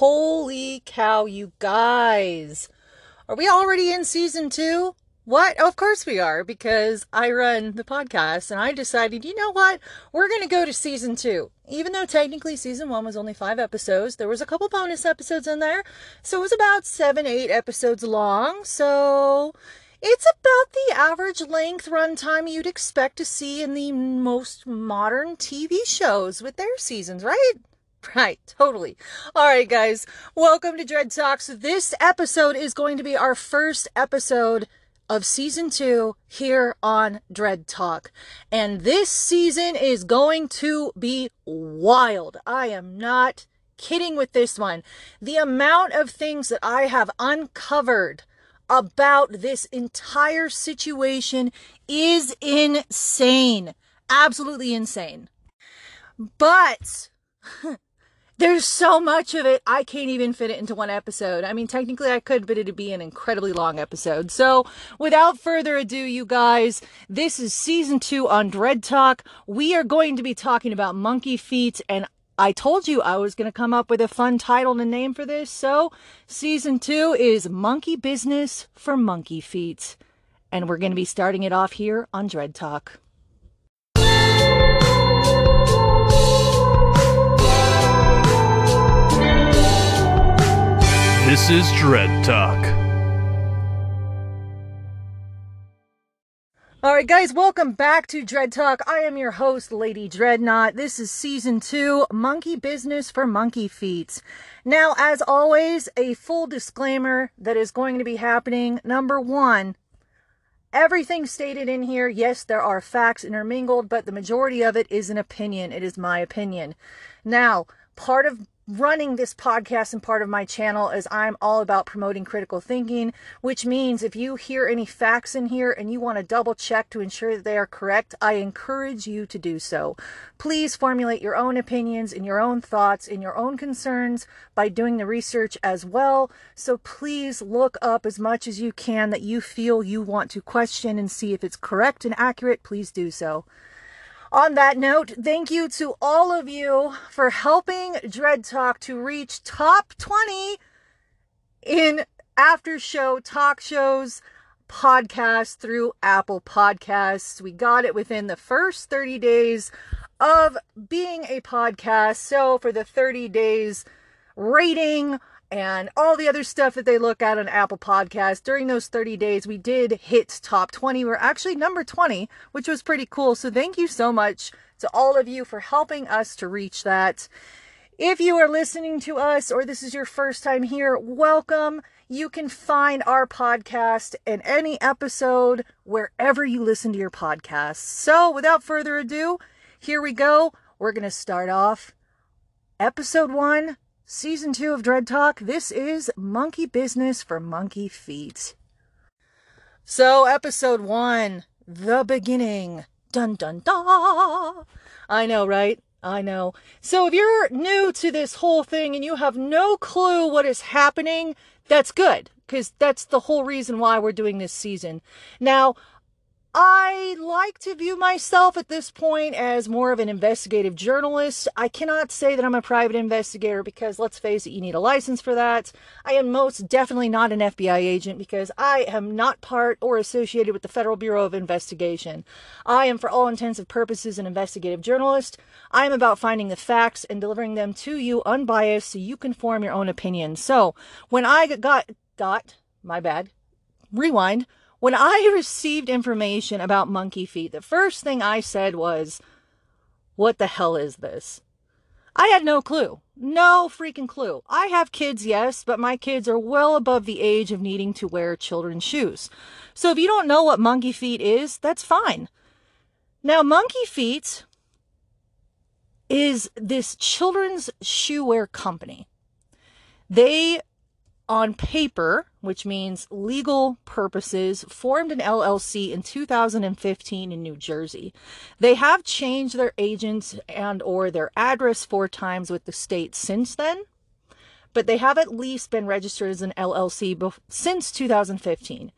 Holy cow, you guys. Are we already in season two? What? Of course we are, because I run the podcast and I decided, you know what? We're going to go to season two. Even though technically season one was only five episodes, there was a couple bonus episodes in there. So it was about seven, eight episodes long. So it's about the average length runtime you'd expect to see in the most modern TV shows with their seasons, right? Right, totally. All right, guys, welcome to Dread Talks. This episode is going to be our first episode of season two here on Dred Tok. And this season is going to be wild. I am not kidding with this one. The amount of things that I have uncovered about this entire situation is insane. Absolutely insane. But there's so much of it, I can't even fit it into one episode. I mean, technically I could, but it'd be an incredibly long episode. So, without further ado, you guys, this is season two on Dred Tok. We are going to be talking about monkey feet, and I told you I was going to come up with a fun title and name for this. So, season two is Monkey Business for Monkey Feet. And we're going to be starting it off here on Dred Tok. This is Dred Tok. All right, guys, welcome back to Dred Tok. I am your host, Lady Dredknot. This is season two, Monkey Business for Monkey Feet. Now, as always, a full disclaimer that is going to be happening. Number one, everything stated in here, yes, there are facts intermingled, but the majority of it is an opinion. It is my opinion. Now, part of running this podcast and part of my channel is I'm all about promoting critical thinking, which means if you hear any facts in here and you want to double check to ensure that they are correct, I encourage you to do so. Please formulate your own opinions and your own thoughts and your own concerns by doing the research as well. So please look up as much as you can that you feel you want to question and see if it's correct and accurate. Please do so. On that note, thank you to all of you for helping Dred Tok to reach top 20 in after show talk shows podcasts through Apple Podcasts. We got it within the first 30 days of being a podcast. So for the 30 days rating and all the other stuff that they look at on Apple Podcasts. During those 30 days, we did hit top 20. We're actually number 20, which was pretty cool. So thank you so much to all of you for helping us to reach that. If you are listening to us or this is your first time here, welcome. You can find our podcast and any episode wherever you listen to your podcasts. So without further ado, here we go. We're going to start off episode one Season 2 of Dred Tok. This is Monkey Business for Monkey Feet. So, episode 1, The Beginning. Dun dun dun. I know, right? I know. So, if you're new to this whole thing and you have no clue what is happening, that's good because that's the whole reason why we're doing this season. Now, I like to view myself at this point as more of an investigative journalist. I cannot say that I'm a private investigator because, let's face it, you need a license for that. I am most definitely not an FBI agent because I am not part or associated with the Federal Bureau of Investigation. I am, for all intents and purposes, an investigative journalist. I am about finding the facts and delivering them to you unbiased so you can form your own opinion. So, when I got, got, my bad, rewind when I received information about monkey feet, the first thing I said was, What the hell is this? I had no clue. No freaking clue. I have kids, yes, but my kids are well above the age of needing to wear children's shoes. So if you don't know what monkey feet is, that's fine. Now, monkey feet is this children's shoe wear company. They on paper, which means legal purposes, formed an LLC in 2015 in New Jersey. They have changed their agents and or their address four times with the state since then, but they have at least been registered as an LLC bef- since 2015.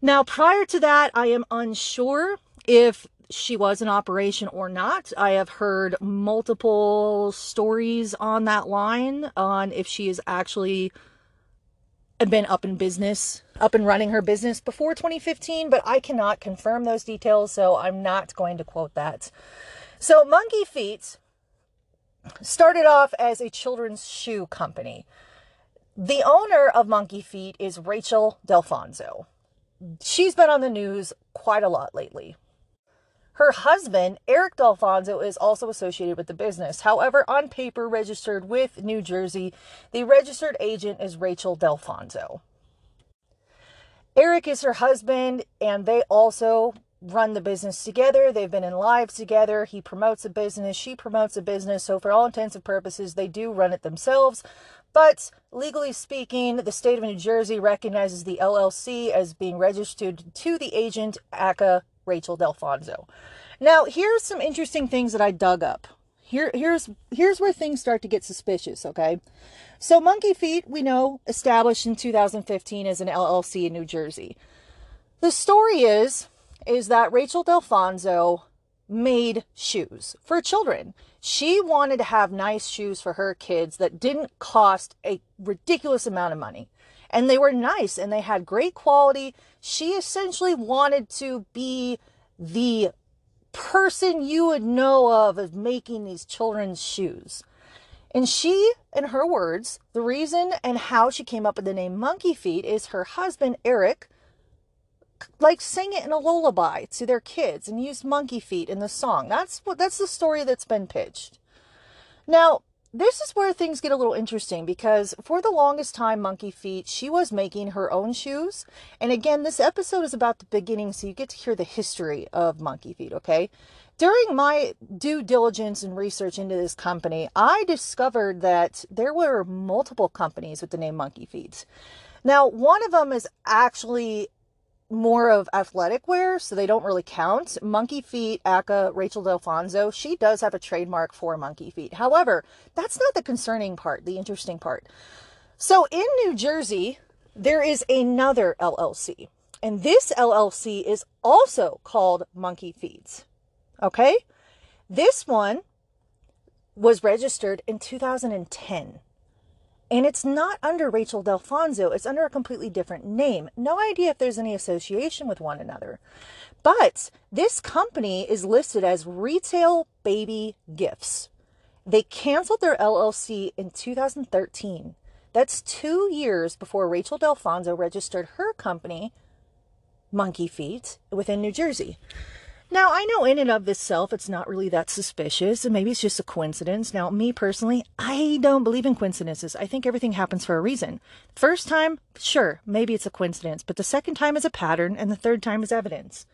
Now, prior to that, I am unsure if she was in operation or not. I have heard multiple stories on that line on if she is actually been up in business, up and running her business before 2015, but I cannot confirm those details, so I'm not going to quote that. So, Monkey Feet started off as a children's shoe company. The owner of Monkey Feet is Rachael Dalfonzo. She's been on the news quite a lot lately. Her husband, Eric Dalfonzo, is also associated with the business. However, on paper registered with New Jersey, the registered agent is Rachael Dalfonzo. Eric is her husband, and they also run the business together. They've been in lives together. He promotes a business, she promotes a business. So, for all intents and purposes, they do run it themselves. But legally speaking, the state of New Jersey recognizes the LLC as being registered to the agent ACA Rachael Dalfonzo. Now, here's some interesting things that I dug up. Here, here's here's where things start to get suspicious. Okay, so Monkey Feet, we know, established in 2015 as an LLC in New Jersey. The story is is that Rachael Dalfonzo made shoes for children. She wanted to have nice shoes for her kids that didn't cost a ridiculous amount of money. And they were nice and they had great quality. She essentially wanted to be the person you would know of as making these children's shoes. And she, in her words, the reason and how she came up with the name Monkey Feet is her husband, Eric, like sang it in a lullaby to their kids and used monkey feet in the song. That's what that's the story that's been pitched. Now, this is where things get a little interesting because for the longest time Monkey Feet, she was making her own shoes. And again, this episode is about the beginning so you get to hear the history of Monkey Feet, okay? During my due diligence and research into this company, I discovered that there were multiple companies with the name Monkey Feet. Now, one of them is actually more of athletic wear, so they don't really count. Monkey Feet, Aka, Rachael Dalfonzo, she does have a trademark for Monkey Feet. However, that's not the concerning part, the interesting part. So in New Jersey, there is another LLC, and this LLC is also called Monkey Feet. Okay? This one was registered in 2010. And it's not under Rachael Dalfonzo, it's under a completely different name. No idea if there's any association with one another. But this company is listed as Retail Baby Gifts. They canceled their LLC in 2013. That's two years before Rachael Dalfonzo registered her company, Monkey Feet, within New Jersey. Now, I know in and of itself it's not really that suspicious, and maybe it's just a coincidence. Now, me personally, I don't believe in coincidences. I think everything happens for a reason. First time, sure, maybe it's a coincidence, but the second time is a pattern, and the third time is evidence.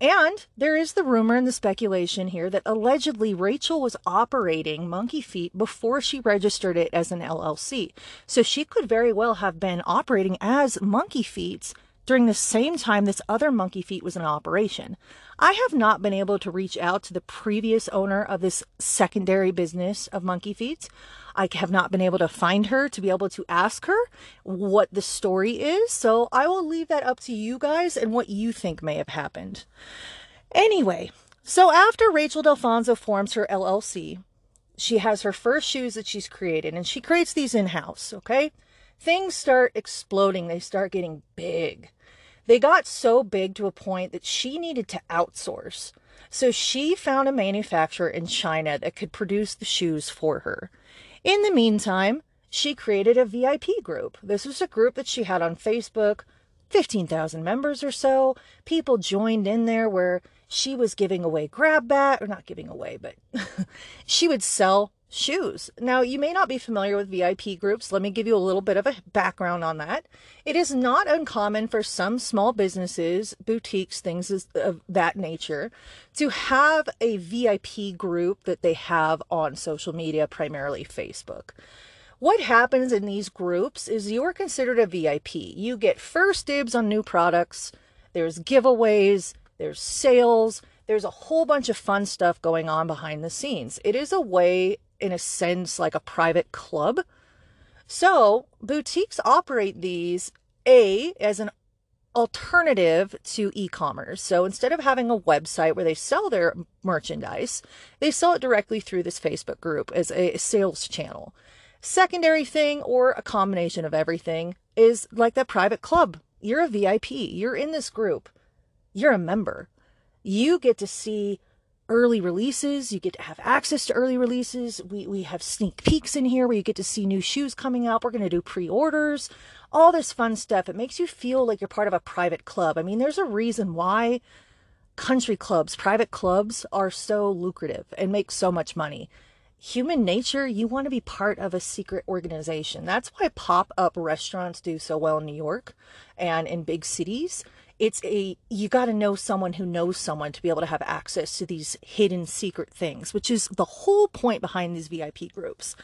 And there is the rumor and the speculation here that allegedly Rachel was operating Monkey Feet before she registered it as an LLC. So she could very well have been operating as Monkey Feet during the same time this other monkey feet was in operation. I have not been able to reach out to the previous owner of this secondary business of monkey feet. I have not been able to find her to be able to ask her what the story is. So I will leave that up to you guys and what you think may have happened. Anyway, so after Rachael Dalfonzo forms her LLC, she has her first shoes that she's created and she creates these in house, okay? Things start exploding, they start getting big. They got so big to a point that she needed to outsource. So she found a manufacturer in China that could produce the shoes for her. In the meantime, she created a VIP group. This was a group that she had on Facebook, 15,000 members or so. People joined in there where she was giving away grab bag, or not giving away, but she would sell shoes. Now, you may not be familiar with VIP groups. Let me give you a little bit of a background on that. It is not uncommon for some small businesses, boutiques, things of that nature, to have a VIP group that they have on social media, primarily Facebook. What happens in these groups is you are considered a VIP. You get first dibs on new products, there's giveaways, there's sales, there's a whole bunch of fun stuff going on behind the scenes. It is a way in a sense, like a private club. So, boutiques operate these A, as an alternative to e-commerce. So instead of having a website where they sell their merchandise, they sell it directly through this Facebook group as a sales channel. Secondary thing or a combination of everything is like that private club. You're a VIP. You're in this group. You're a member. You get to see early releases. You get to have access to early releases. We, we have sneak peeks in here where you get to see new shoes coming out. We're going to do pre orders, all this fun stuff. It makes you feel like you're part of a private club. I mean, there's a reason why country clubs, private clubs are so lucrative and make so much money. Human nature, you want to be part of a secret organization. That's why pop up restaurants do so well in New York and in big cities it's a you got to know someone who knows someone to be able to have access to these hidden secret things which is the whole point behind these vip groups.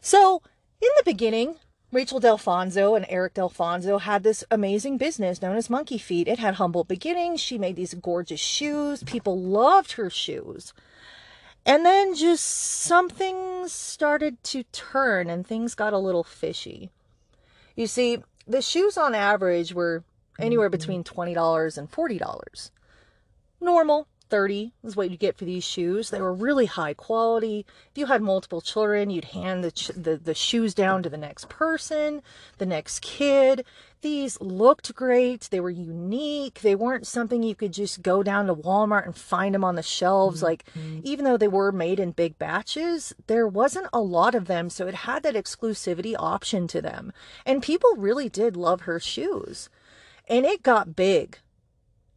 So in the beginning rachel delfonso and eric delfonso had this amazing business known as monkey feet it had humble beginnings. She made these gorgeous shoes. People loved her shoes. And then just something started to turn and things got a little fishy. You see the shoes on average were anywhere between $20 and $40. Normal, 30 is what you get for these shoes. They were really high quality. If you had multiple children, you'd hand the, the, the, shoes down to the next person, the next kid. These looked great. They were unique. They weren't something you could just go down to Walmart and find them on the shelves. Mm-hmm. Like, even though they were made in big batches, there wasn't a lot of them. So it had that exclusivity option to them. And people really did love her shoes. And it got big.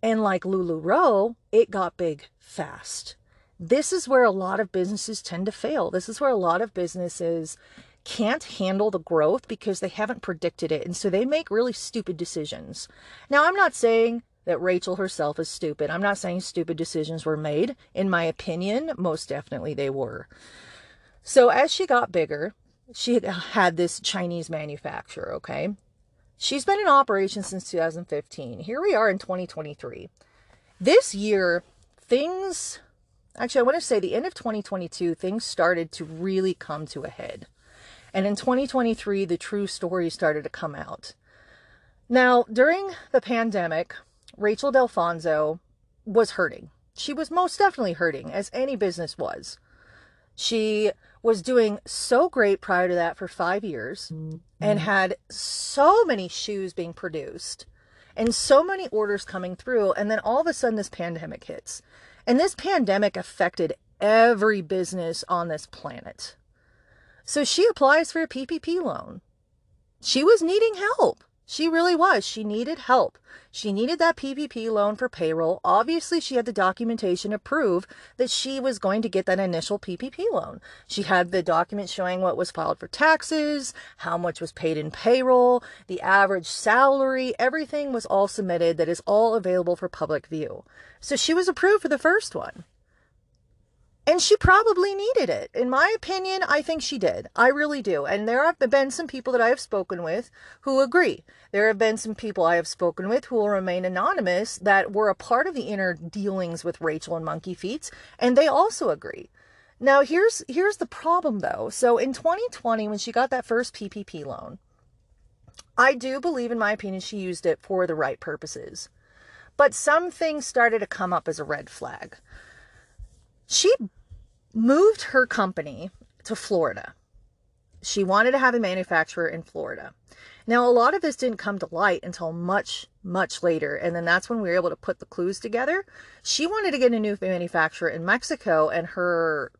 And like LuLaRoe, it got big fast. This is where a lot of businesses tend to fail. This is where a lot of businesses can't handle the growth because they haven't predicted it. And so they make really stupid decisions. Now, I'm not saying that Rachel herself is stupid. I'm not saying stupid decisions were made. In my opinion, most definitely they were. So as she got bigger, she had this Chinese manufacturer, okay? She's been in operation since 2015. Here we are in 2023. This year, things, actually, I want to say the end of 2022, things started to really come to a head. And in 2023, the true story started to come out. Now, during the pandemic, Rachael Dalfonzo was hurting. She was most definitely hurting, as any business was. She was doing so great prior to that for five years mm-hmm. and had so many shoes being produced and so many orders coming through. And then all of a sudden, this pandemic hits. And this pandemic affected every business on this planet. So she applies for a PPP loan. She was needing help. She really was. She needed help. She needed that PPP loan for payroll. Obviously, she had the documentation to prove that she was going to get that initial PPP loan. She had the document showing what was filed for taxes, how much was paid in payroll, the average salary, everything was all submitted that is all available for public view. So she was approved for the first one. And she probably needed it. In my opinion, I think she did. I really do. And there have been some people that I have spoken with who agree. There have been some people I have spoken with who will remain anonymous that were a part of the inner dealings with Rachel and Monkey Feet, and they also agree. Now, here's here's the problem though. So in 2020 when she got that first PPP loan, I do believe in my opinion she used it for the right purposes. But some things started to come up as a red flag. She moved her company to Florida. She wanted to have a manufacturer in Florida. Now, a lot of this didn't come to light until much, much later. And then that's when we were able to put the clues together. She wanted to get a new manufacturer in Mexico, and her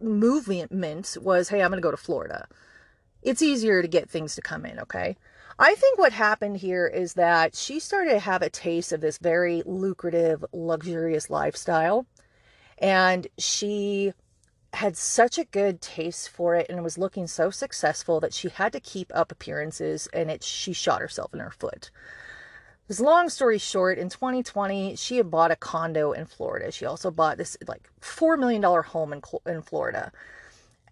movement was hey, I'm going to go to Florida. It's easier to get things to come in, okay? I think what happened here is that she started to have a taste of this very lucrative, luxurious lifestyle. And she had such a good taste for it and was looking so successful that she had to keep up appearances and it she shot herself in her foot. This long story short, in 2020, she had bought a condo in Florida. She also bought this like $4 million home in, in Florida.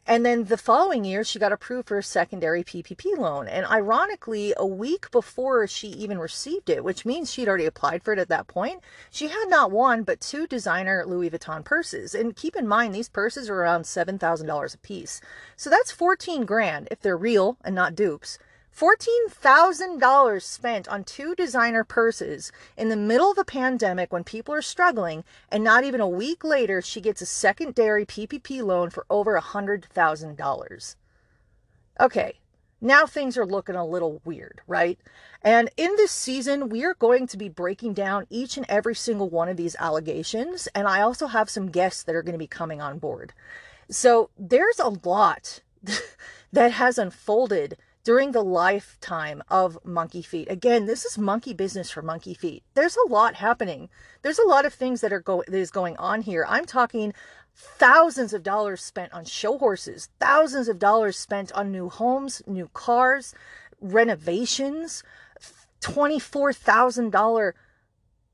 And then the following year, she got approved for a secondary PPP loan. And ironically, a week before she even received it, which means she'd already applied for it at that point, she had not one but two designer Louis Vuitton purses. And keep in mind, these purses are around $7,000 a piece. So that's 14 grand if they're real and not dupes. $14,000 spent on two designer purses in the middle of a pandemic when people are struggling, and not even a week later, she gets a secondary PPP loan for over $100,000. Okay, now things are looking a little weird, right? And in this season, we are going to be breaking down each and every single one of these allegations, and I also have some guests that are going to be coming on board. So there's a lot that has unfolded during the lifetime of Monkey Feet. Again, this is monkey business for Monkey Feet. There's a lot happening. There's a lot of things that are go- that is going on here. I'm talking thousands of dollars spent on show horses, thousands of dollars spent on new homes, new cars, renovations, $24,000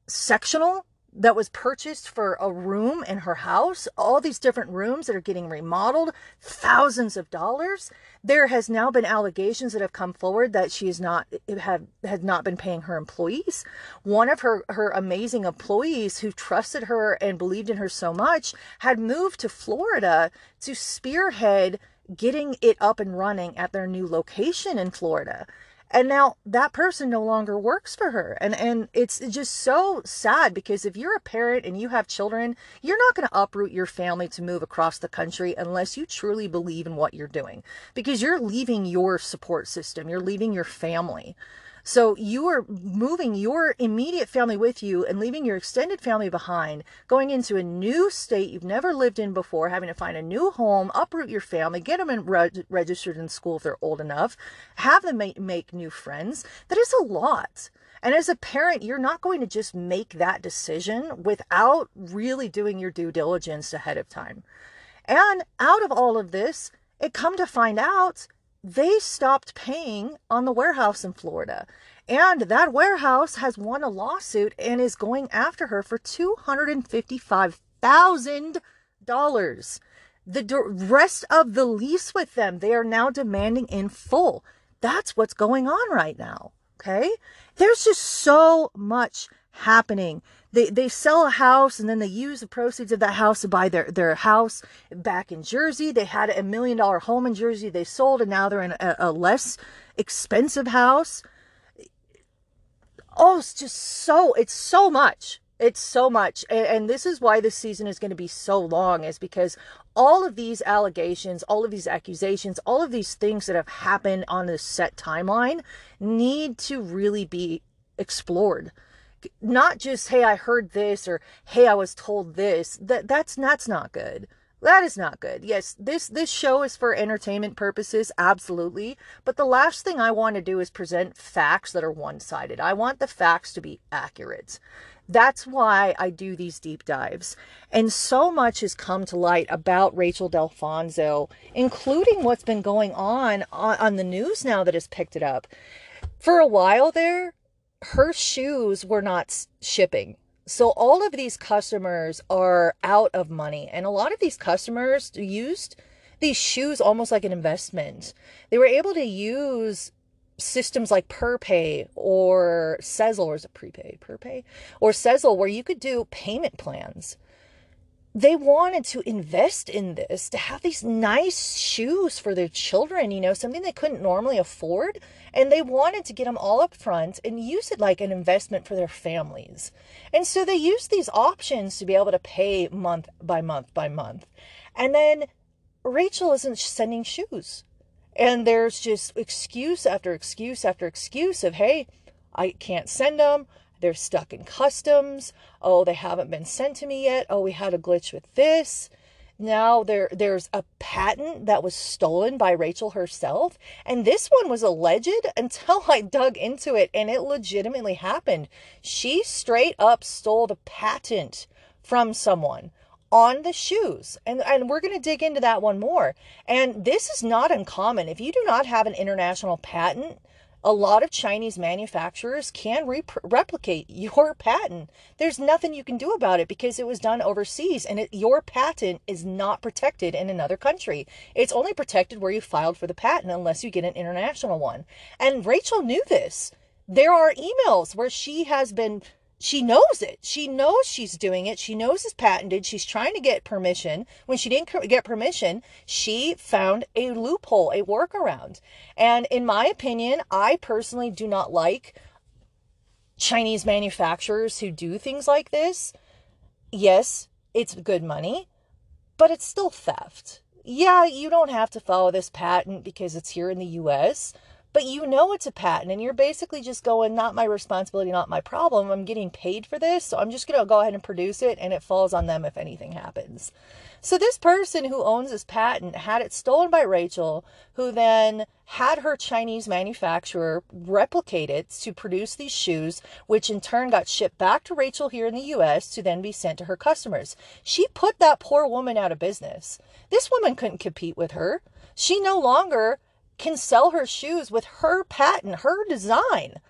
sectional that was purchased for a room in her house, all these different rooms that are getting remodeled, thousands of dollars. There has now been allegations that have come forward that she is not eh, have has not been paying her employees. One of her her amazing employees who trusted her and believed in her so much had moved to Florida to spearhead getting it up and running at their new location in Florida and now that person no longer works for her. And and it's just so sad because if you're a parent and you have children you're not going to uproot your family to move across the country unless you truly believe in what you're doing because you're leaving your support system you're leaving your family so you are moving your immediate family with you and leaving your extended family behind, going into a new state you've never lived in before, having to find a new home, uproot your family, get them in reg- registered in school if they're old enough, have them make, make new friends. That is a lot. And as a parent, you're not going to just make that decision without really doing your due diligence ahead of time. And out of all of this, it come to find out they stopped paying on the warehouse in Florida. And that warehouse has won a lawsuit and is going after her for $255,000. The rest of the lease with them, they are now demanding in full. That's what's going on right now. Okay. There's just so much happening they they sell a house and then they use the proceeds of that house to buy their their house back in Jersey. They had a million dollar home in Jersey they sold and now they're in a, a less expensive house. Oh, it's just so it's so much. It's so much. And, and this is why this season is going to be so long is because all of these allegations, all of these accusations, all of these things that have happened on this set timeline need to really be explored not just hey i heard this or hey i was told this. That that's that's not good. That is not good. Yes this this show is for entertainment purposes absolutely. But the last thing i want to do is present facts that are one-sided. I want the facts to be accurate. That's why I do these deep dives. And so much has come to light about Rachael Dalfonzo, including what's been going on on, on the news now that has picked it up. For a while there, her shoes were not shipping. So all of these customers are out of money. And a lot of these customers used these shoes almost like an investment. They were able to use systems like Perpay or Sezzle, or is it prepay? Perpay? Or Sezzle, where you could do payment plans they wanted to invest in this to have these nice shoes for their children, you know, something they couldn't normally afford. And they wanted to get them all up front and use it like an investment for their families. And so they used these options to be able to pay month by month by month. And then Rachel isn't sending shoes. And there's just excuse after excuse after excuse of, hey, I can't send them. They're stuck in customs. Oh, they haven't been sent to me yet. Oh, we had a glitch with this. Now there there's a patent that was stolen by Rachel herself, and this one was alleged until I dug into it and it legitimately happened. She straight up stole the patent from someone on the shoes. And, and we're going to dig into that one more. And this is not uncommon. If you do not have an international patent, a lot of Chinese manufacturers can rep- replicate your patent. There's nothing you can do about it because it was done overseas and it, your patent is not protected in another country. It's only protected where you filed for the patent unless you get an international one. And Rachel knew this. There are emails where she has been she knows it. She knows she's doing it. She knows it's patented. She's trying to get permission. When she didn't get permission, she found a loophole, a workaround. And in my opinion, I personally do not like Chinese manufacturers who do things like this. Yes, it's good money, but it's still theft. Yeah, you don't have to follow this patent because it's here in the US but you know it's a patent and you're basically just going not my responsibility not my problem. I'm getting paid for this so i'm just going to go ahead and produce it and it falls on them if anything happens. So this person who owns this patent had it stolen by rachel who then had her chinese manufacturer replicate it to produce these shoes which in turn got shipped back to rachel here in the us to then be sent to her customers. She put that poor woman out of business. This woman couldn't compete with her. She no longer can sell her shoes with her patent, her design.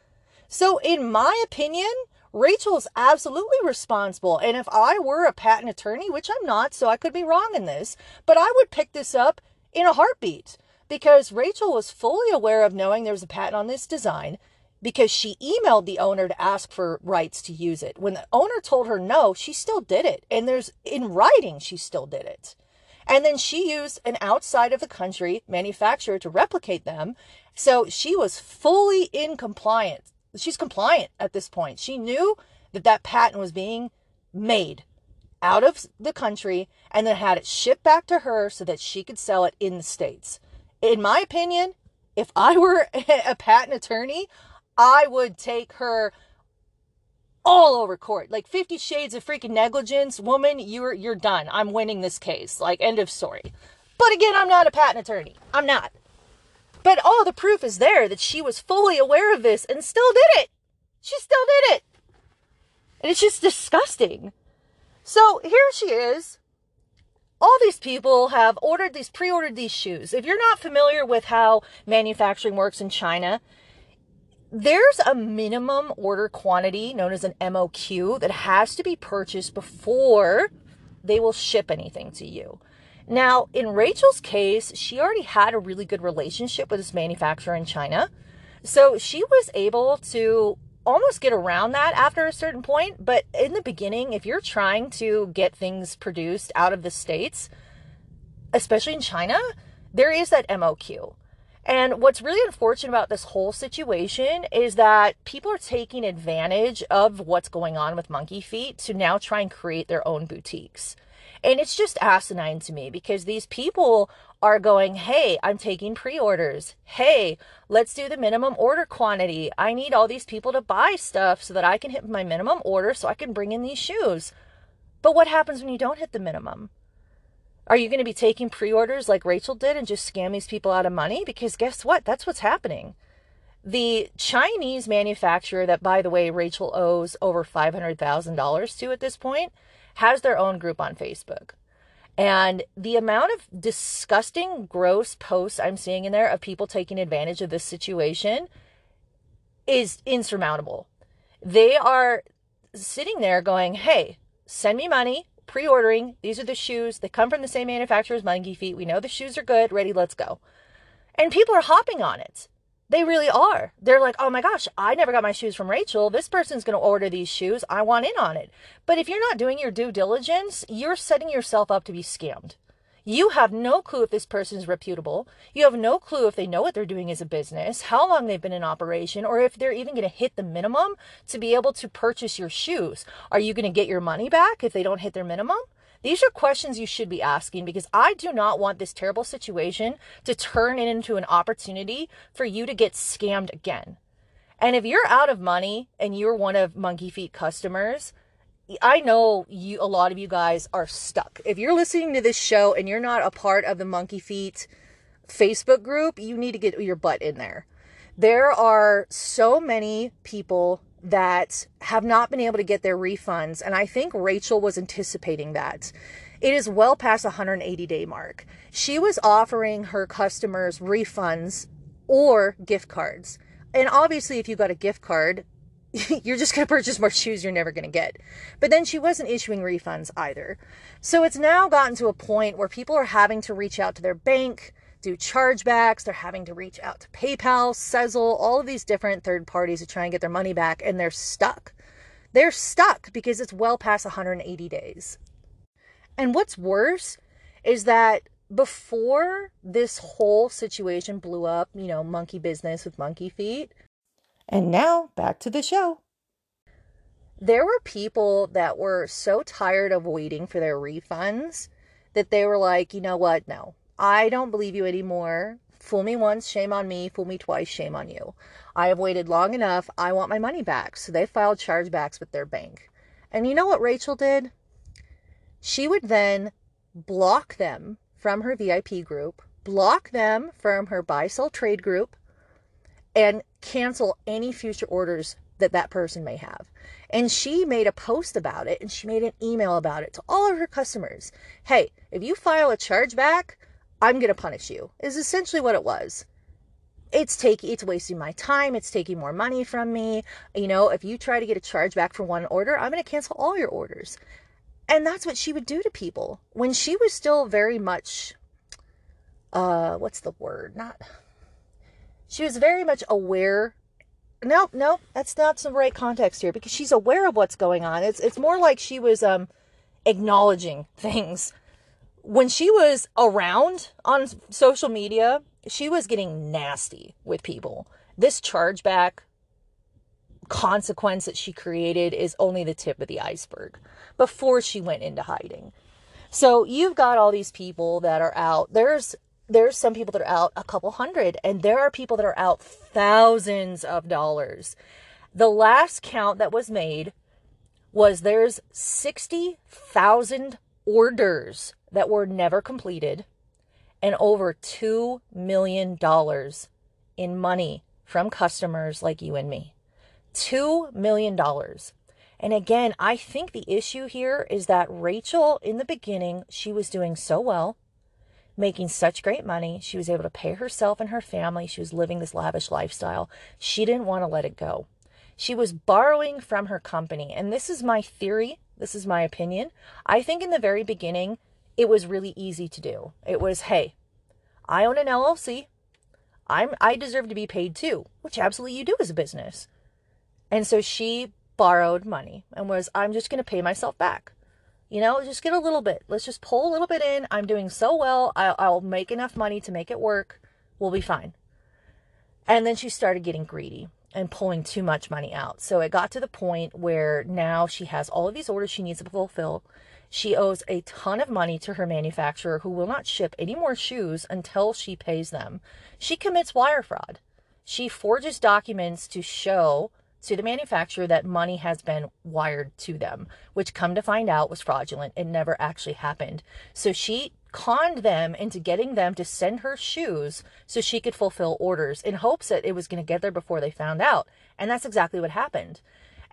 So, in my opinion, Rachel is absolutely responsible. And if I were a patent attorney, which I'm not, so I could be wrong in this, but I would pick this up in a heartbeat because Rachel was fully aware of knowing there was a patent on this design because she emailed the owner to ask for rights to use it. When the owner told her no, she still did it. And there's in writing, she still did it. And then she used an outside of the country manufacturer to replicate them. So she was fully in compliance. She's compliant at this point. She knew that that patent was being made out of the country and then had it shipped back to her so that she could sell it in the States. In my opinion, if I were a patent attorney, I would take her all over court. Like 50 shades of freaking negligence. Woman, you're you're done. I'm winning this case. Like end of story. But again, I'm not a patent attorney. I'm not. But all the proof is there that she was fully aware of this and still did it. She still did it. And it's just disgusting. So here she is. All these people have ordered these, pre ordered these shoes. If you're not familiar with how manufacturing works in China, there's a minimum order quantity known as an MOQ that has to be purchased before they will ship anything to you. Now, in Rachel's case, she already had a really good relationship with this manufacturer in China. So she was able to almost get around that after a certain point. But in the beginning, if you're trying to get things produced out of the States, especially in China, there is that MOQ. And what's really unfortunate about this whole situation is that people are taking advantage of what's going on with Monkey Feet to now try and create their own boutiques. And it's just asinine to me because these people are going, hey, I'm taking pre orders. Hey, let's do the minimum order quantity. I need all these people to buy stuff so that I can hit my minimum order so I can bring in these shoes. But what happens when you don't hit the minimum? Are you going to be taking pre orders like Rachel did and just scam these people out of money? Because guess what? That's what's happening. The Chinese manufacturer, that by the way, Rachel owes over $500,000 to at this point, has their own group on Facebook. And the amount of disgusting, gross posts I'm seeing in there of people taking advantage of this situation is insurmountable. They are sitting there going, hey, send me money pre ordering. These are the shoes. They come from the same manufacturer as Monkey Feet. We know the shoes are good. Ready, let's go. And people are hopping on it. They really are. They're like, oh my gosh, I never got my shoes from Rachel. This person's going to order these shoes. I want in on it. But if you're not doing your due diligence, you're setting yourself up to be scammed. You have no clue if this person is reputable. You have no clue if they know what they're doing as a business, how long they've been in operation, or if they're even going to hit the minimum to be able to purchase your shoes. Are you going to get your money back if they don't hit their minimum? These are questions you should be asking because I do not want this terrible situation to turn into an opportunity for you to get scammed again. And if you're out of money and you're one of Monkey Feet customers, I know you a lot of you guys are stuck. If you're listening to this show and you're not a part of the Monkey Feet Facebook group, you need to get your butt in there. There are so many people that have not been able to get their refunds and I think Rachel was anticipating that. It is well past 180 day mark. She was offering her customers refunds or gift cards. And obviously if you got a gift card, you're just going to purchase more shoes you're never going to get. But then she wasn't issuing refunds either. So it's now gotten to a point where people are having to reach out to their bank, do chargebacks, they're having to reach out to PayPal, Sezzle, all of these different third parties to try and get their money back, and they're stuck. they're stuck because it's well past 180 days. And what's worse is that before this whole situation blew up, you know, monkey business with monkey feet. And now back to the show. There were people that were so tired of waiting for their refunds that they were like, you know what? No, I don't believe you anymore. Fool me once, shame on me. Fool me twice, shame on you. I have waited long enough. I want my money back. So they filed chargebacks with their bank. And you know what Rachel did? She would then block them from her VIP group, block them from her buy sell trade group, and cancel any future orders that that person may have. And she made a post about it and she made an email about it to all of her customers. Hey, if you file a chargeback, I'm going to punish you, is essentially what it was. It's taking, it's wasting my time. It's taking more money from me. You know, if you try to get a chargeback for one order, I'm going to cancel all your orders. And that's what she would do to people when she was still very much, uh, what's the word? Not, she was very much aware no, no, that's not the right context here because she's aware of what's going on. It's it's more like she was um acknowledging things. When she was around on social media, she was getting nasty with people. This chargeback consequence that she created is only the tip of the iceberg before she went into hiding. So you've got all these people that are out. There's there's some people that are out a couple hundred, and there are people that are out thousands of dollars. The last count that was made was there's 60,000 orders that were never completed and over $2 million in money from customers like you and me. $2 million. And again, I think the issue here is that Rachel, in the beginning, she was doing so well making such great money. She was able to pay herself and her family. She was living this lavish lifestyle. She didn't want to let it go. She was borrowing from her company. And this is my theory. This is my opinion. I think in the very beginning, it was really easy to do. It was, hey, I own an LLC. I'm I deserve to be paid too, which absolutely you do as a business. And so she borrowed money and was, I'm just going to pay myself back. You know, just get a little bit. Let's just pull a little bit in. I'm doing so well. I'll, I'll make enough money to make it work. We'll be fine. And then she started getting greedy and pulling too much money out. So it got to the point where now she has all of these orders she needs to fulfill. She owes a ton of money to her manufacturer who will not ship any more shoes until she pays them. She commits wire fraud. She forges documents to show to the manufacturer that money has been wired to them, which come to find out was fraudulent. It never actually happened. So she conned them into getting them to send her shoes so she could fulfill orders in hopes that it was going to get there before they found out. And that's exactly what happened.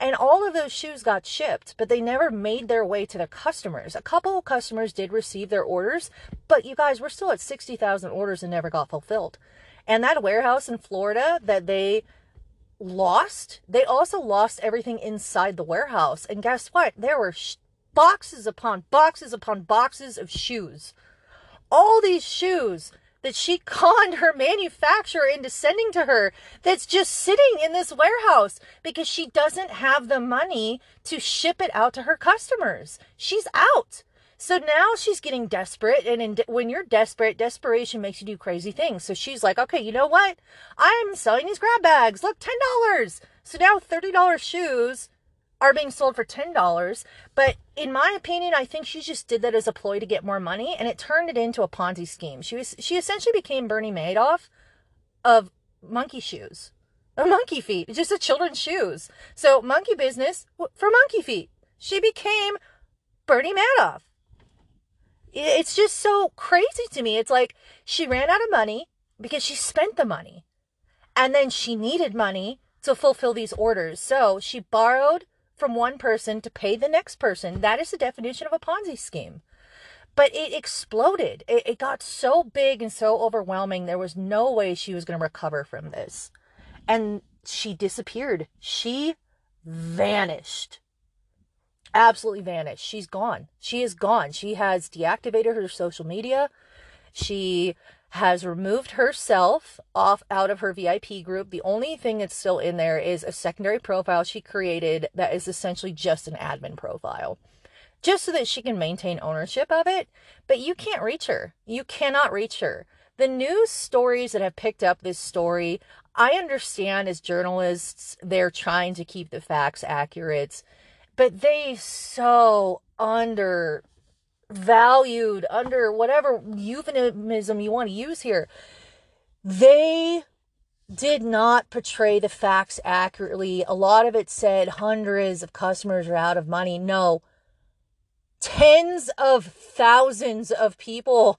And all of those shoes got shipped, but they never made their way to their customers. A couple of customers did receive their orders, but you guys, we're still at 60,000 orders and never got fulfilled. And that warehouse in Florida that they lost, they also lost everything inside the warehouse. And guess what? There were sh- boxes upon boxes upon boxes of shoes. All these shoes that she conned her manufacturer into sending to her that's just sitting in this warehouse because she doesn't have the money to ship it out to her customers. She's out. So now she's getting desperate, and in, when you're desperate, desperation makes you do crazy things. So she's like, okay, you know what? I'm selling these grab bags. Look, ten dollars. So now thirty dollars shoes are being sold for ten dollars. But in my opinion, I think she just did that as a ploy to get more money, and it turned it into a Ponzi scheme. She was she essentially became Bernie Madoff of monkey shoes, or monkey feet, just a children's shoes. So monkey business for monkey feet. She became Bernie Madoff it's just so crazy to me. It's like she ran out of money because she spent the money. And then she needed money to fulfill these orders. So she borrowed from one person to pay the next person. That is the definition of a Ponzi scheme. But it exploded. It, it got so big and so overwhelming. There was no way she was going to recover from this. And she disappeared. She vanished absolutely vanished. She's gone. She is gone. She has deactivated her social media. She has removed herself off out of her VIP group. The only thing that's still in there is a secondary profile she created that is essentially just an admin profile. Just so that she can maintain ownership of it, but you can't reach her. You cannot reach her. The news stories that have picked up this story, I understand as journalists, they're trying to keep the facts accurate, but they so undervalued, under whatever euphemism you want to use here. They did not portray the facts accurately. A lot of it said hundreds of customers are out of money. No, tens of thousands of people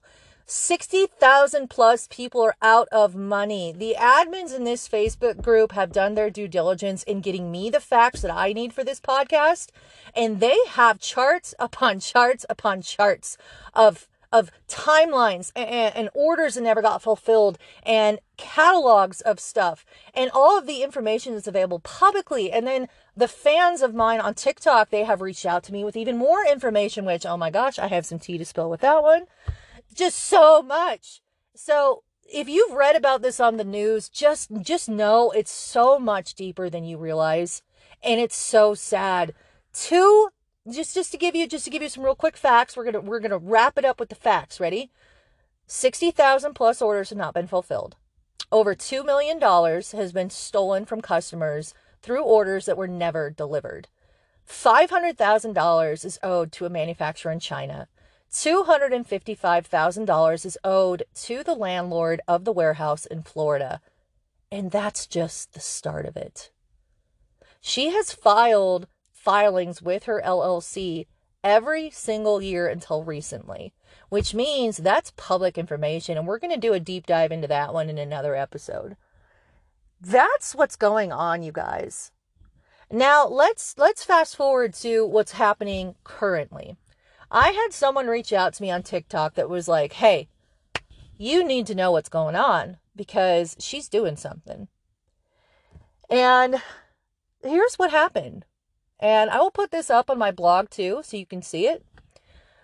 60,000 plus people are out of money. The admins in this Facebook group have done their due diligence in getting me the facts that I need for this podcast. And they have charts upon charts upon charts of of timelines and, and, orders that never got fulfilled and catalogs of stuff and all of the information that's available publicly. And then the fans of mine on TikTok, they have reached out to me with even more information, which, oh my gosh, I have some tea to spill with that one just so much. So if you've read about this on the news, just just know it's so much deeper than you realize, and it's so sad. Two, just just to give you just to give you some real quick facts, we're gonna we're gonna wrap it up with the facts. Ready? Sixty thousand plus orders have not been fulfilled. Over two million dollars has been stolen from customers through orders that were never delivered. Five hundred thousand dollars is owed to a manufacturer in China. $255,000 is owed to the landlord of the warehouse in Florida. And that's just the start of it. She has filed filings with her LLC every single year until recently, which means that's public information. And we're going to do a deep dive into that one in another episode. That's what's going on, you guys. Now let's let's fast forward to what's happening currently. I had someone reach out to me on TikTok that was like, hey, you need to know what's going on because she's doing something. And here's what happened. And I will put this up on my blog too so you can see it.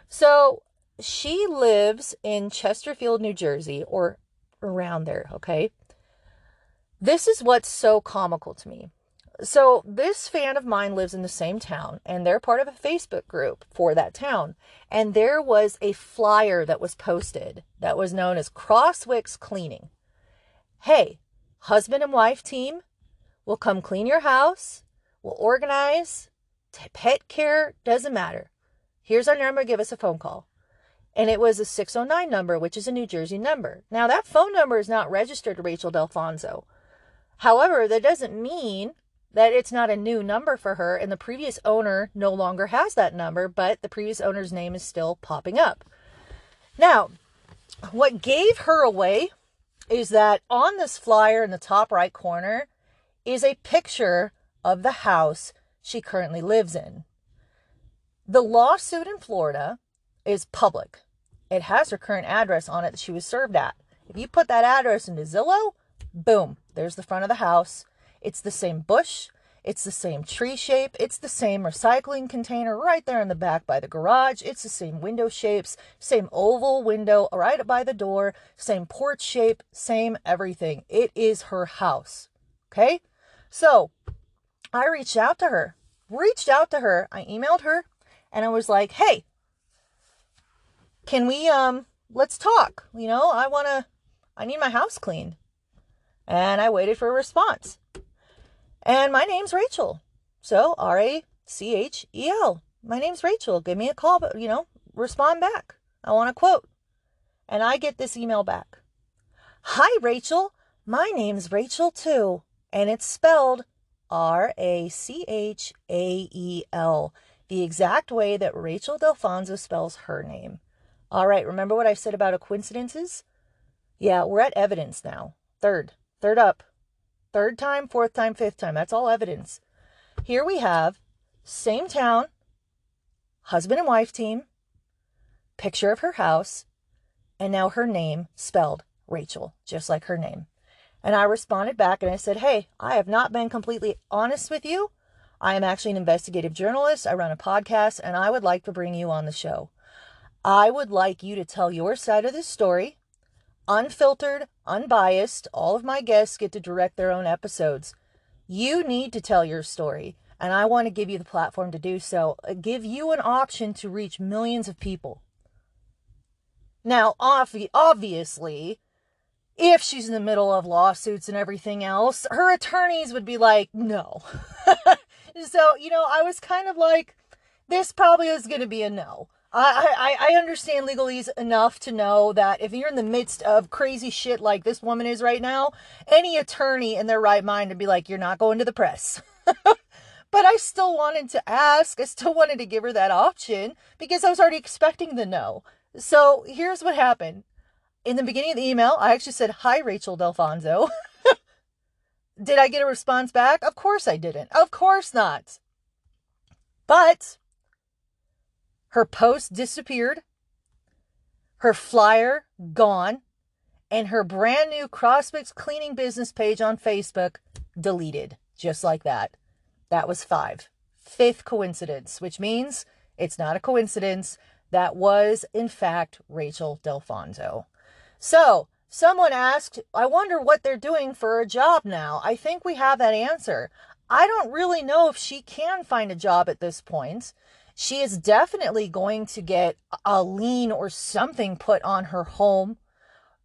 So she lives in Chesterfield, New Jersey, or around there, okay? This is what's so comical to me. So, this fan of mine lives in the same town, and they're part of a Facebook group for that town. And there was a flyer that was posted that was known as Crosswicks Cleaning. Hey, husband and wife team we'll come clean your house, we'll organize, pet care, doesn't matter. Here's our number, give us a phone call. And it was a 609 number, which is a New Jersey number. Now, that phone number is not registered to Rachael Dalfonzo. However, that doesn't mean that it's not a new number for her and the previous owner no longer has that number, but the previous owner's name is still popping up. Now, what gave her away is that on this flyer in the top right corner is a picture of the house she currently lives in. The lawsuit in Florida is public. It has her current address on it that she was served at. If you put that address into Zillow, boom, there's the front of the house it's the same bush, it's the same tree shape, it's the same recycling container right there in the back by the garage. It's the same window shapes, same oval window right by the door, same porch shape, same everything. It is her house. Okay? So I reached out to her, reached out to her, I emailed her, and I was like, hey, can we, um, let's talk? You know, I want to, I need my house cleaned. And I waited for a response. And my name's Rachel. So R A C H E L. My name's Rachel. Give me a call, but you know, respond back. I want a quote. And I get this email back. Hi, Rachel. My name's Rachel too. And it's spelled R A C H A E L, the exact way that Rachael Dalfonzo spells her name. All right, remember what I said about coincidences? Yeah, we're at evidence now. Third, third up. Third time, fourth time, fifth time. That's all evidence. Here we have same town, husband and wife team, picture of her house, and now her name spelled Rachel, just like her name. And I responded back and I said, Hey, I have not been completely honest with you. I am actually an investigative journalist. I run a podcast and I would like to bring you on the show. I would like you to tell your side of the story. Unfiltered, unbiased. All of my guests get to direct their own episodes. You need to tell your story, and I want to give you the platform to do so. Uh, give you an option to reach millions of people. Now, obviously, if she's in the middle of lawsuits and everything else, her attorneys would be like, no. so, you know, I was kind of like, this probably is going to be a no. I, I, I understand legalese enough to know that if you're in the midst of crazy shit like this woman is right now, any attorney in their right mind would be like, you're not going to the press. but I still wanted to ask. I still wanted to give her that option because I was already expecting the no. So here's what happened. In the beginning of the email, I actually said, Hi, Rachael Dalfonzo. Did I get a response back? Of course I didn't. Of course not. But her post disappeared, her flyer gone, and her brand new Crosswicks cleaning business page on Facebook deleted. Just like that. That was five. Fifth coincidence, which means it's not a coincidence. That was, in fact, Rachael Dalfonzo. So, someone asked, I wonder what they're doing for a job now. I think we have that answer. I don't really know if she can find a job at this point she is definitely going to get a lien or something put on her home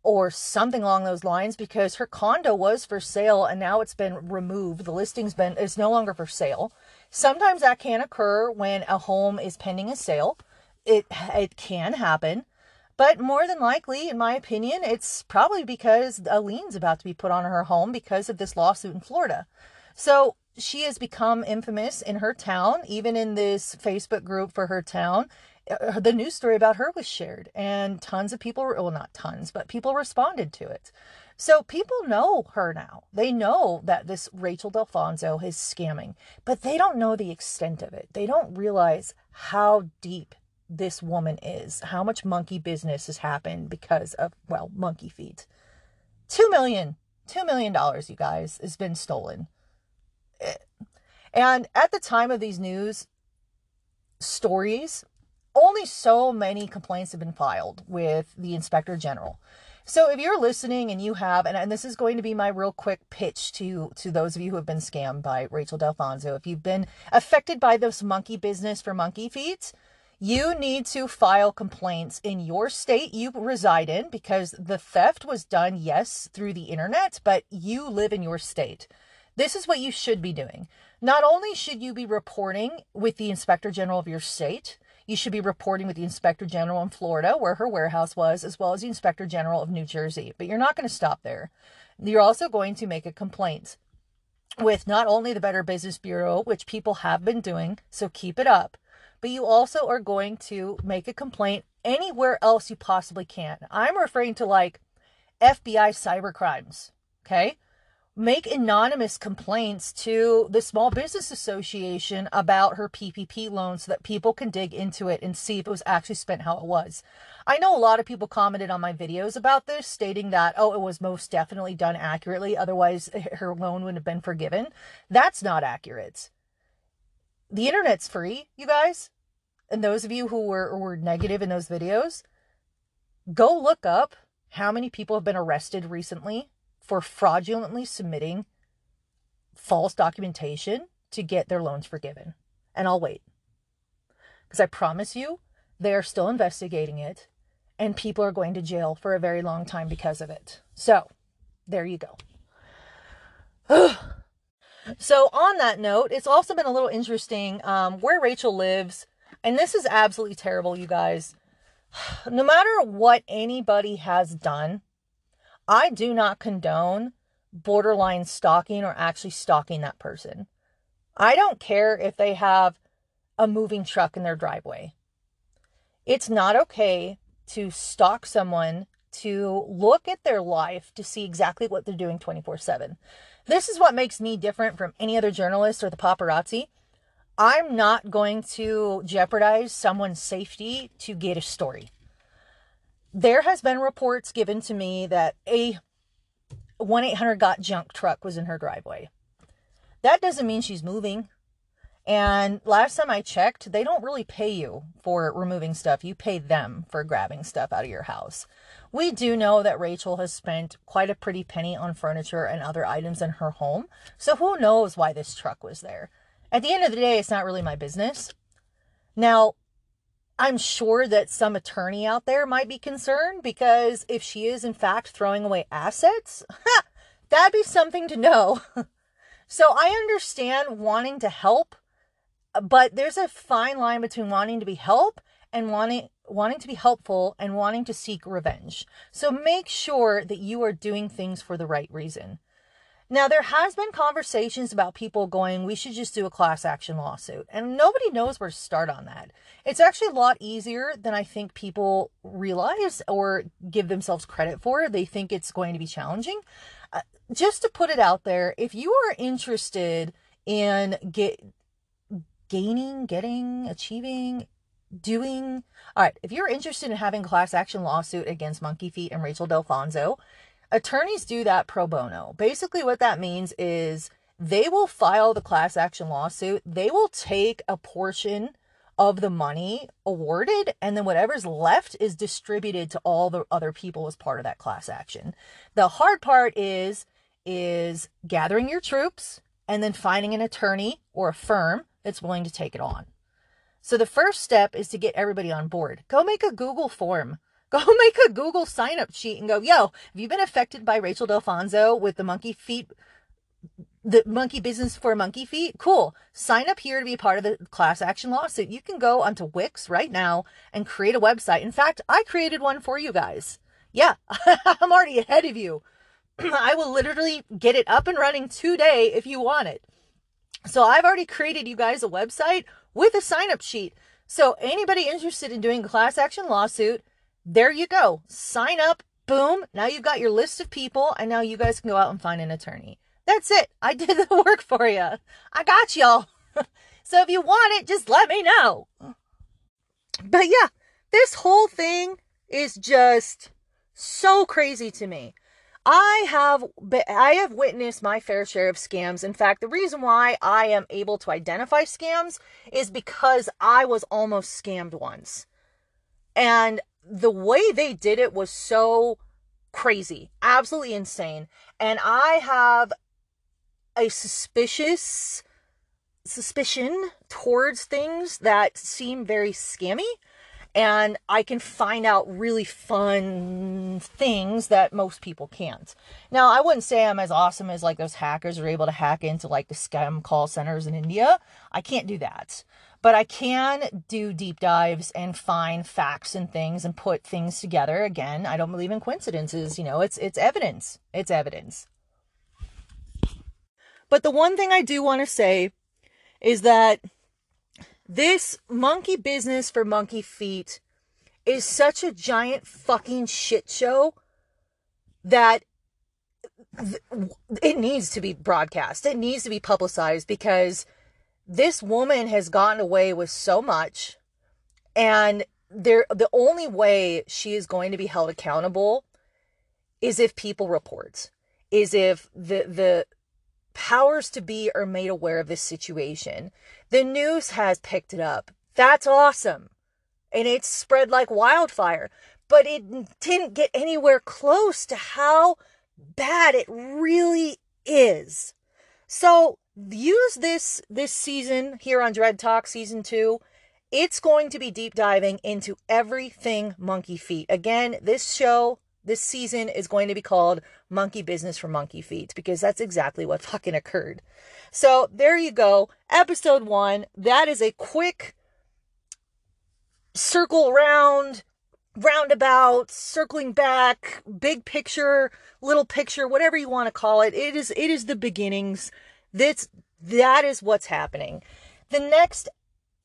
or something along those lines because her condo was for sale and now it's been removed. The listing's been is no longer for sale. Sometimes that can occur when a home is pending a sale. It it can happen. But more than likely, in my opinion, it's probably because a lien's about to be put on her home because of this lawsuit in Florida. So she has become infamous in her town, even in this Facebook group for her town. Uh, the news story about her was shared, and tons of people, well, not tons, but people responded to it. So people know her now. They know that this Rachael Dalfonzo is scamming, but they don't know the extent of it. They don't realize how deep this woman is, how much monkey business has happened because of, well, monkey feet. Two million, two million dollars, you guys, has been stolen. And at the time of these news stories, only so many complaints have been filed with the inspector general. So if you're listening and you have, and, and this is going to be my real quick pitch to to those of you who have been scammed by Rachael Dalfonzo, if you've been affected by this monkey business for monkey feet, you need to file complaints in your state you reside in because the theft was done, yes, through the internet, but you live in your state. This is what you should be doing. Not only should you be reporting with the inspector general of your state, you should be reporting with the inspector general in Florida, where her warehouse was, as well as the inspector general of New Jersey. But you're not going to stop there. You're also going to make a complaint with not only the Better Business Bureau, which people have been doing, so keep it up, but you also are going to make a complaint anywhere else you possibly can. I'm referring to like FBI cyber crimes, okay? Make anonymous complaints to the Small Business Association about her PPP loan so that people can dig into it and see if it was actually spent how it was. I know a lot of people commented on my videos about this, stating that, oh, it was most definitely done accurately, otherwise her loan wouldn't have been forgiven. That's not accurate. The internet's free, you guys. And those of you who were, were negative in those videos, go look up how many people have been arrested recently for fraudulently submitting false documentation to get their loans forgiven. And I'll wait. Because I promise you, they are still investigating it, and people are going to jail for a very long time because of it. So, there you go. so, on that note, it's also been a little interesting um, where Rachel lives. And this is absolutely terrible, you guys. No matter what anybody has done, I do not condone borderline stalking or actually stalking that person. I don't care if they have a moving truck in their driveway. It's not okay to stalk someone to look at their life to see exactly what they're doing 24 7. This is what makes me different from any other journalist or the paparazzi. I'm not going to jeopardize someone's safety to get a story there has been reports given to me that a 1-800 got junk truck was in her driveway. That doesn't mean she's moving. And last time I checked, they don't really pay you for removing stuff. You pay them for grabbing stuff out of your house. We do know that Rachel has spent quite a pretty penny on furniture and other items in her home. So who knows why this truck was there? At the end of the day, it's not really my business. Now, I'm sure that some attorney out there might be concerned because if she is in fact throwing away assets, that'd be something to know. so I understand wanting to help, but there's a fine line between wanting to be help and wanting wanting to be helpful and wanting to seek revenge. So make sure that you are doing things for the right reason. Now, there has been conversations about people going, we should just do a class action lawsuit. And nobody knows where to start on that. It's actually a lot easier than I think people realize or give themselves credit for. They think it's going to be challenging. Uh, just to put it out there, if you are interested in get gaining, getting, achieving, doing all right if you're interested in having class action lawsuit against monkey feet and rachael dalfonzo attorneys do that pro bono basically what that means is they will file the class action lawsuit they will take a portion of the money awarded and then whatever's left is distributed to all the other people as part of that class action the hard part is is gathering your troops and then finding an attorney or a firm that's willing to take it on so the first step is to get everybody on board. Go make a Google form. Go make a Google sign up sheet and go, yo, have you been affected by Rachael Dalfonzo with the monkey feet, the monkey business for monkey feet? Cool. Sign up here to be part of the class action lawsuit. You can go onto Wix right now and create a website. In fact, I created one for you guys. Yeah, I'm already ahead of you. I will literally get it up and running today if you want it. So I've already created you guys a website with a sign up sheet. So, anybody interested in doing a class action lawsuit, there you go. Sign up. Boom. Now you've got your list of people, and now you guys can go out and find an attorney. That's it. I did the work for you. I got y'all. so, if you want it, just let me know. But yeah, this whole thing is just so crazy to me. I have I have witnessed my fair share of scams. In fact, the reason why I am able to identify scams is because I was almost scammed once. And the way they did it was so crazy, absolutely insane. And I have a suspicious suspicion towards things that seem very scammy and I can find out really fun things that most people can't. Now, I wouldn't say I'm as awesome as like those hackers are able to hack into like the scam call centers in India. I can't do that. But I can do deep dives and find facts and things and put things together. Again, I don't believe in coincidences, you know, it's it's evidence. It's evidence. But the one thing I do want to say is that this monkey business for monkey feet is such a giant fucking shit show that it needs to be broadcast. It needs to be publicized because this woman has gotten away with so much and there the only way she is going to be held accountable is if people report is if the the powers to be are made aware of this situation the news has picked it up. That's awesome. And it's spread like wildfire. But it didn't get anywhere close to how bad it really is. So use this this season here on Dred Tok season 2. It's going to be deep diving into everything monkey feet. Again, this show this season is going to be called Monkey Business for Monkey Feet because that's exactly what fucking occurred. So there you go. Episode one. That is a quick circle round roundabout, circling back, big picture, little picture, whatever you want to call it. It is it is the beginnings. That's that is what's happening. The next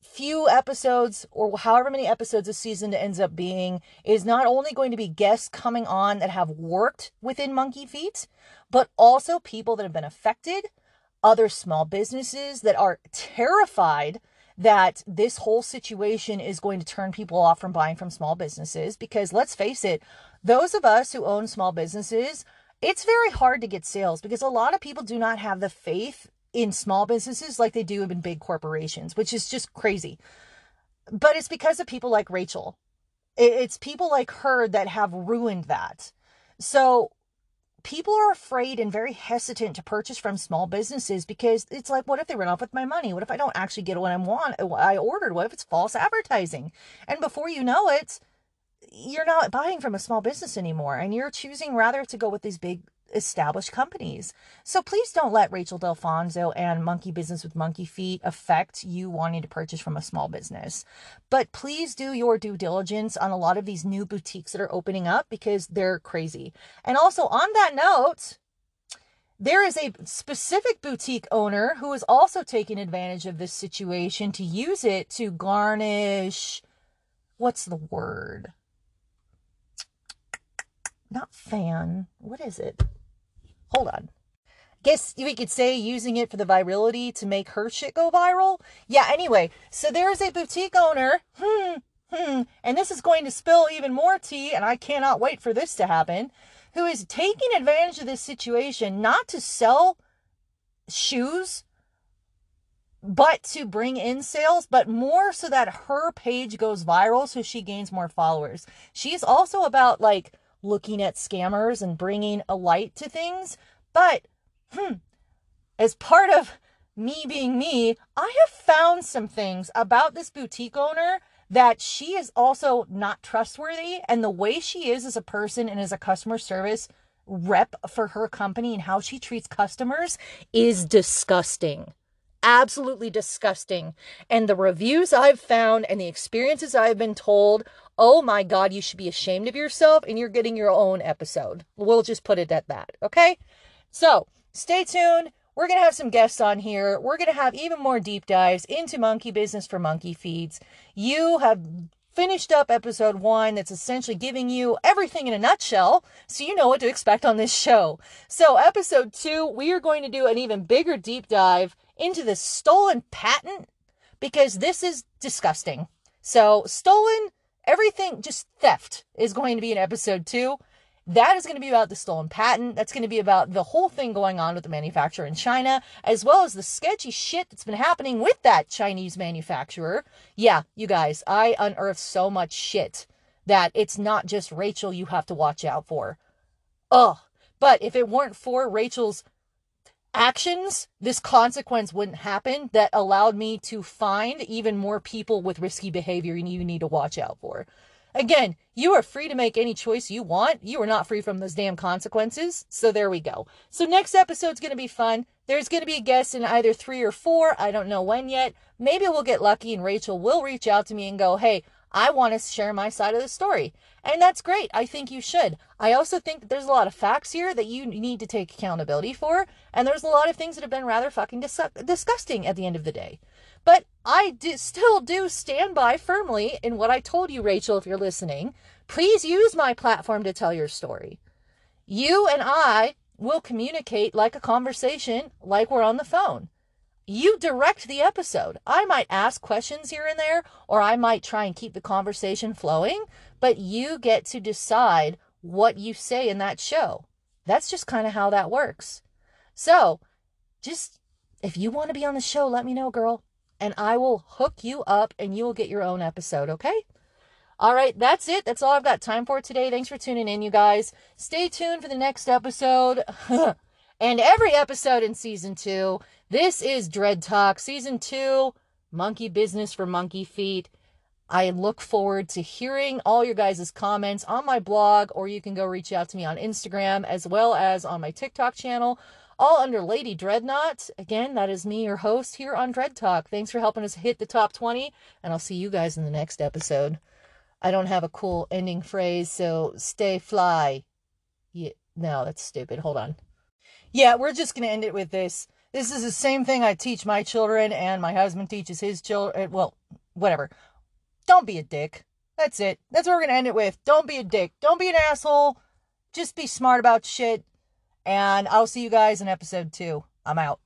few episodes or however many episodes a season ends up being is not only going to be guests coming on that have worked within Monkey Feet, but also people that have been affected, other small businesses that are terrified that this whole situation is going to turn people off from buying from small businesses because let's face it, those of us who own small businesses, it's very hard to get sales because a lot of people do not have the faith in small businesses like they do in big corporations, which is just crazy. But it's because of people like Rachel. It's people like her that have ruined that. So people are afraid and very hesitant to purchase from small businesses because it's like, what if they run off with my money? What if I don't actually get what I want? I ordered. What if it's false advertising? And before you know it, you're not buying from a small business anymore, and you're choosing rather to go with these big established companies. So please don't let Rachael Dalfonzo and Monkey Business with Monkey Feet affect you wanting to purchase from a small business. But please do your due diligence on a lot of these new boutiques that are opening up because they're crazy. And also, on that note, there is a specific boutique owner who is also taking advantage of this situation to use it to garnish what's the word? Not fan. What is it? Hold on. Guess we could say using it for the virility to make her shit go viral. Yeah, anyway, so there's a boutique owner. Hmm, hmm, and this is going to spill even more tea, and I cannot wait for this to happen. Who is taking advantage of this situation not to sell shoes, but to bring in sales, but more so that her page goes viral so she gains more followers. She's also about like looking at scammers and bringing a light to things. But, hmm, as part of me being me, I have found some things about this boutique owner that she is also not trustworthy. And the way she is as a person and as a customer service rep for her company and how she treats customers is disgusting absolutely disgusting. And the reviews I've found and the experiences I've been told, oh my God, you should be ashamed of yourself and you're getting your own episode. We'll just put it at that. Okay. So stay tuned. We're going to have some guests on here. We're going to have even more deep dives into monkey business for monkey feeds. You have finished up episode one that's essentially giving you everything in a nutshell so you know what to expect on this show. So, episode two, we are going to do an even bigger deep dive into this stolen patent because this is disgusting. So, stolen, everything, just theft is going to be in episode two. That is going to be about the stolen patent. That's going to be about the whole thing going on with the manufacturer in China, as well as the sketchy shit that's been happening with that Chinese manufacturer. Yeah, you guys, I unearthed so much shit that it's not just Rachel you have to watch out for. Ugh. But if it weren't for Rachel's actions, this consequence wouldn't happen that allowed me to find even more people with risky behavior you need to watch out for. Again, you are free to make any choice you want. You are not free from those damn consequences. So there we go. So next episode's going to be fun. There's going to be a guest in either three or four. I don't know when yet. Maybe we'll get lucky and Rachel will reach out to me and go, Hey, I want to share my side of the story. And that's great. I think you should. I also think that there's a lot of facts here that you need to take accountability for. And there's a lot of things that have been rather fucking dis- disgusting at the end of the day. But I do, still do stand by firmly in what I told you, Rachel, if you're listening. Please use my platform to tell your story. You and I will communicate like a conversation, like we're on the phone you direct the episode. I might ask questions here and there, or I might try and keep the conversation flowing, but you get to decide what you say in that show. That's just kind of how that works. So, just if you want to be on the show, let me know, girl, and I will hook you up and you will get your own episode, okay? All right, that's it. That's all I've got time for today. Thanks for tuning in, you guys. Stay tuned for the next episode. and every episode in season two. This is Dred Tok, season two, Monkey Business for Monkey Feet. I look forward to hearing all your guys' comments on my blog, or you can go reach out to me on Instagram as well as on my TikTok channel, all under Lady Dredknot. Again, that is me, your host here on Dred Tok. Thanks for helping us hit the top 20, and I'll see you guys in the next episode. I don't have a cool ending phrase, so stay fly. Yeah, no, that's stupid. Hold on. Yeah, we're just going to end it with this. This is the same thing I teach my children and my husband teaches his children. Eh, well, whatever. Don't be a dick. That's it. That's what we're going to end it with. Don't be a dick. Don't be an asshole. Just be smart about shit. And I'll see you guys in episode two. I'm out.